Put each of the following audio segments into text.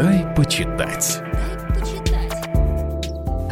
«Дай почитать».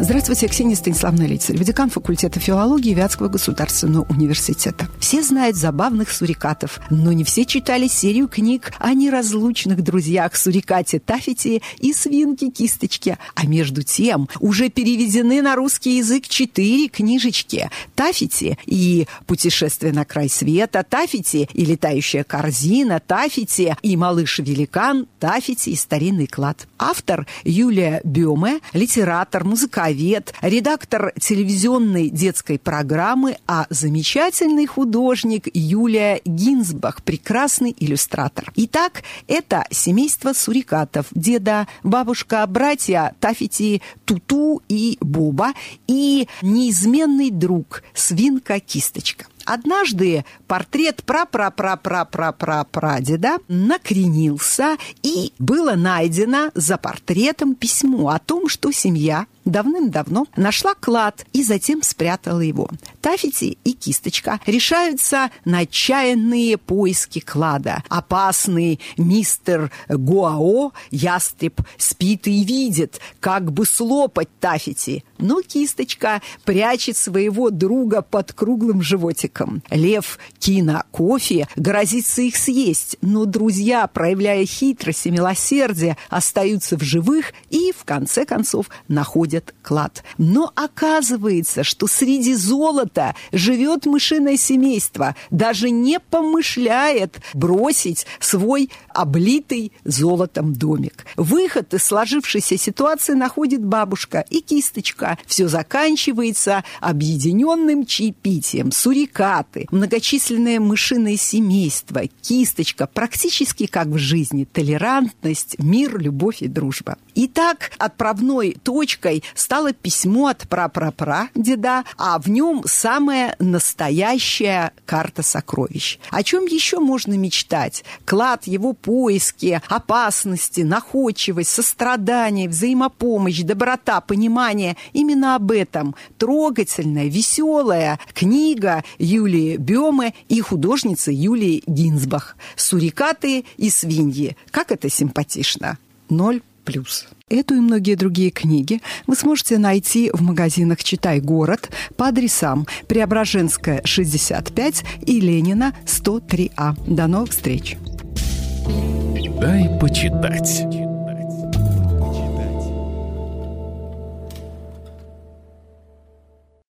Здравствуйте, Ксения Станиславовна Лицарь, декан факультета филологии Вятского государственного университета. Все знают забавных сурикатов, но не все читали серию книг о неразлучных друзьях сурикате Тафити и свинке Кисточке. А между тем уже переведены на русский язык четыре книжечки. Тафити и «Путешествие на край света», Тафити и «Летающая корзина», Тафити и «Малыш-великан», Тафити и «Старинный клад». Автор Юлия Бёме, литератор, музыкант, совет, редактор телевизионной детской программы, а замечательный художник Юлия Гинзбах, прекрасный иллюстратор. Итак, это семейство сурикатов, деда, бабушка, братья Тафити, Туту и Боба и неизменный друг свинка-кисточка. Однажды портрет пра-пра-пра-пра-пра-пра-прадеда накренился, и было найдено за портретом письмо о том, что семья давным-давно нашла клад и затем спрятала его. Тафити и Кисточка решаются на отчаянные поиски клада. Опасный мистер Гуао, ястреб, спит и видит, как бы слопать Тафити. Но Кисточка прячет своего друга под круглым животиком. Лев Кина Кофе грозится их съесть, но друзья, проявляя хитрость и милосердие, остаются в живых и, в конце концов, находят клад. Но оказывается, что среди золота живет мышиное семейство, даже не помышляет бросить свой облитый золотом домик. Выход из сложившейся ситуации находит бабушка и кисточка. Все заканчивается объединенным чаепитием. Сурика скаты, многочисленное мышиное семейство, кисточка, практически как в жизни, толерантность, мир, любовь и дружба. Итак, отправной точкой стало письмо от прапрапра деда, а в нем самая настоящая карта сокровищ. О чем еще можно мечтать? Клад, его поиски, опасности, находчивость, сострадание, взаимопомощь, доброта, понимание. Именно об этом трогательная, веселая книга Юлии Бёме и художницы Юлии Гинзбах «Сурикаты и свиньи». Как это симпатично! Ноль плюс. Эту и многие другие книги вы сможете найти в магазинах «Читай город» по адресам Преображенская, 65 и Ленина, 103А. До новых встреч! Дай почитать.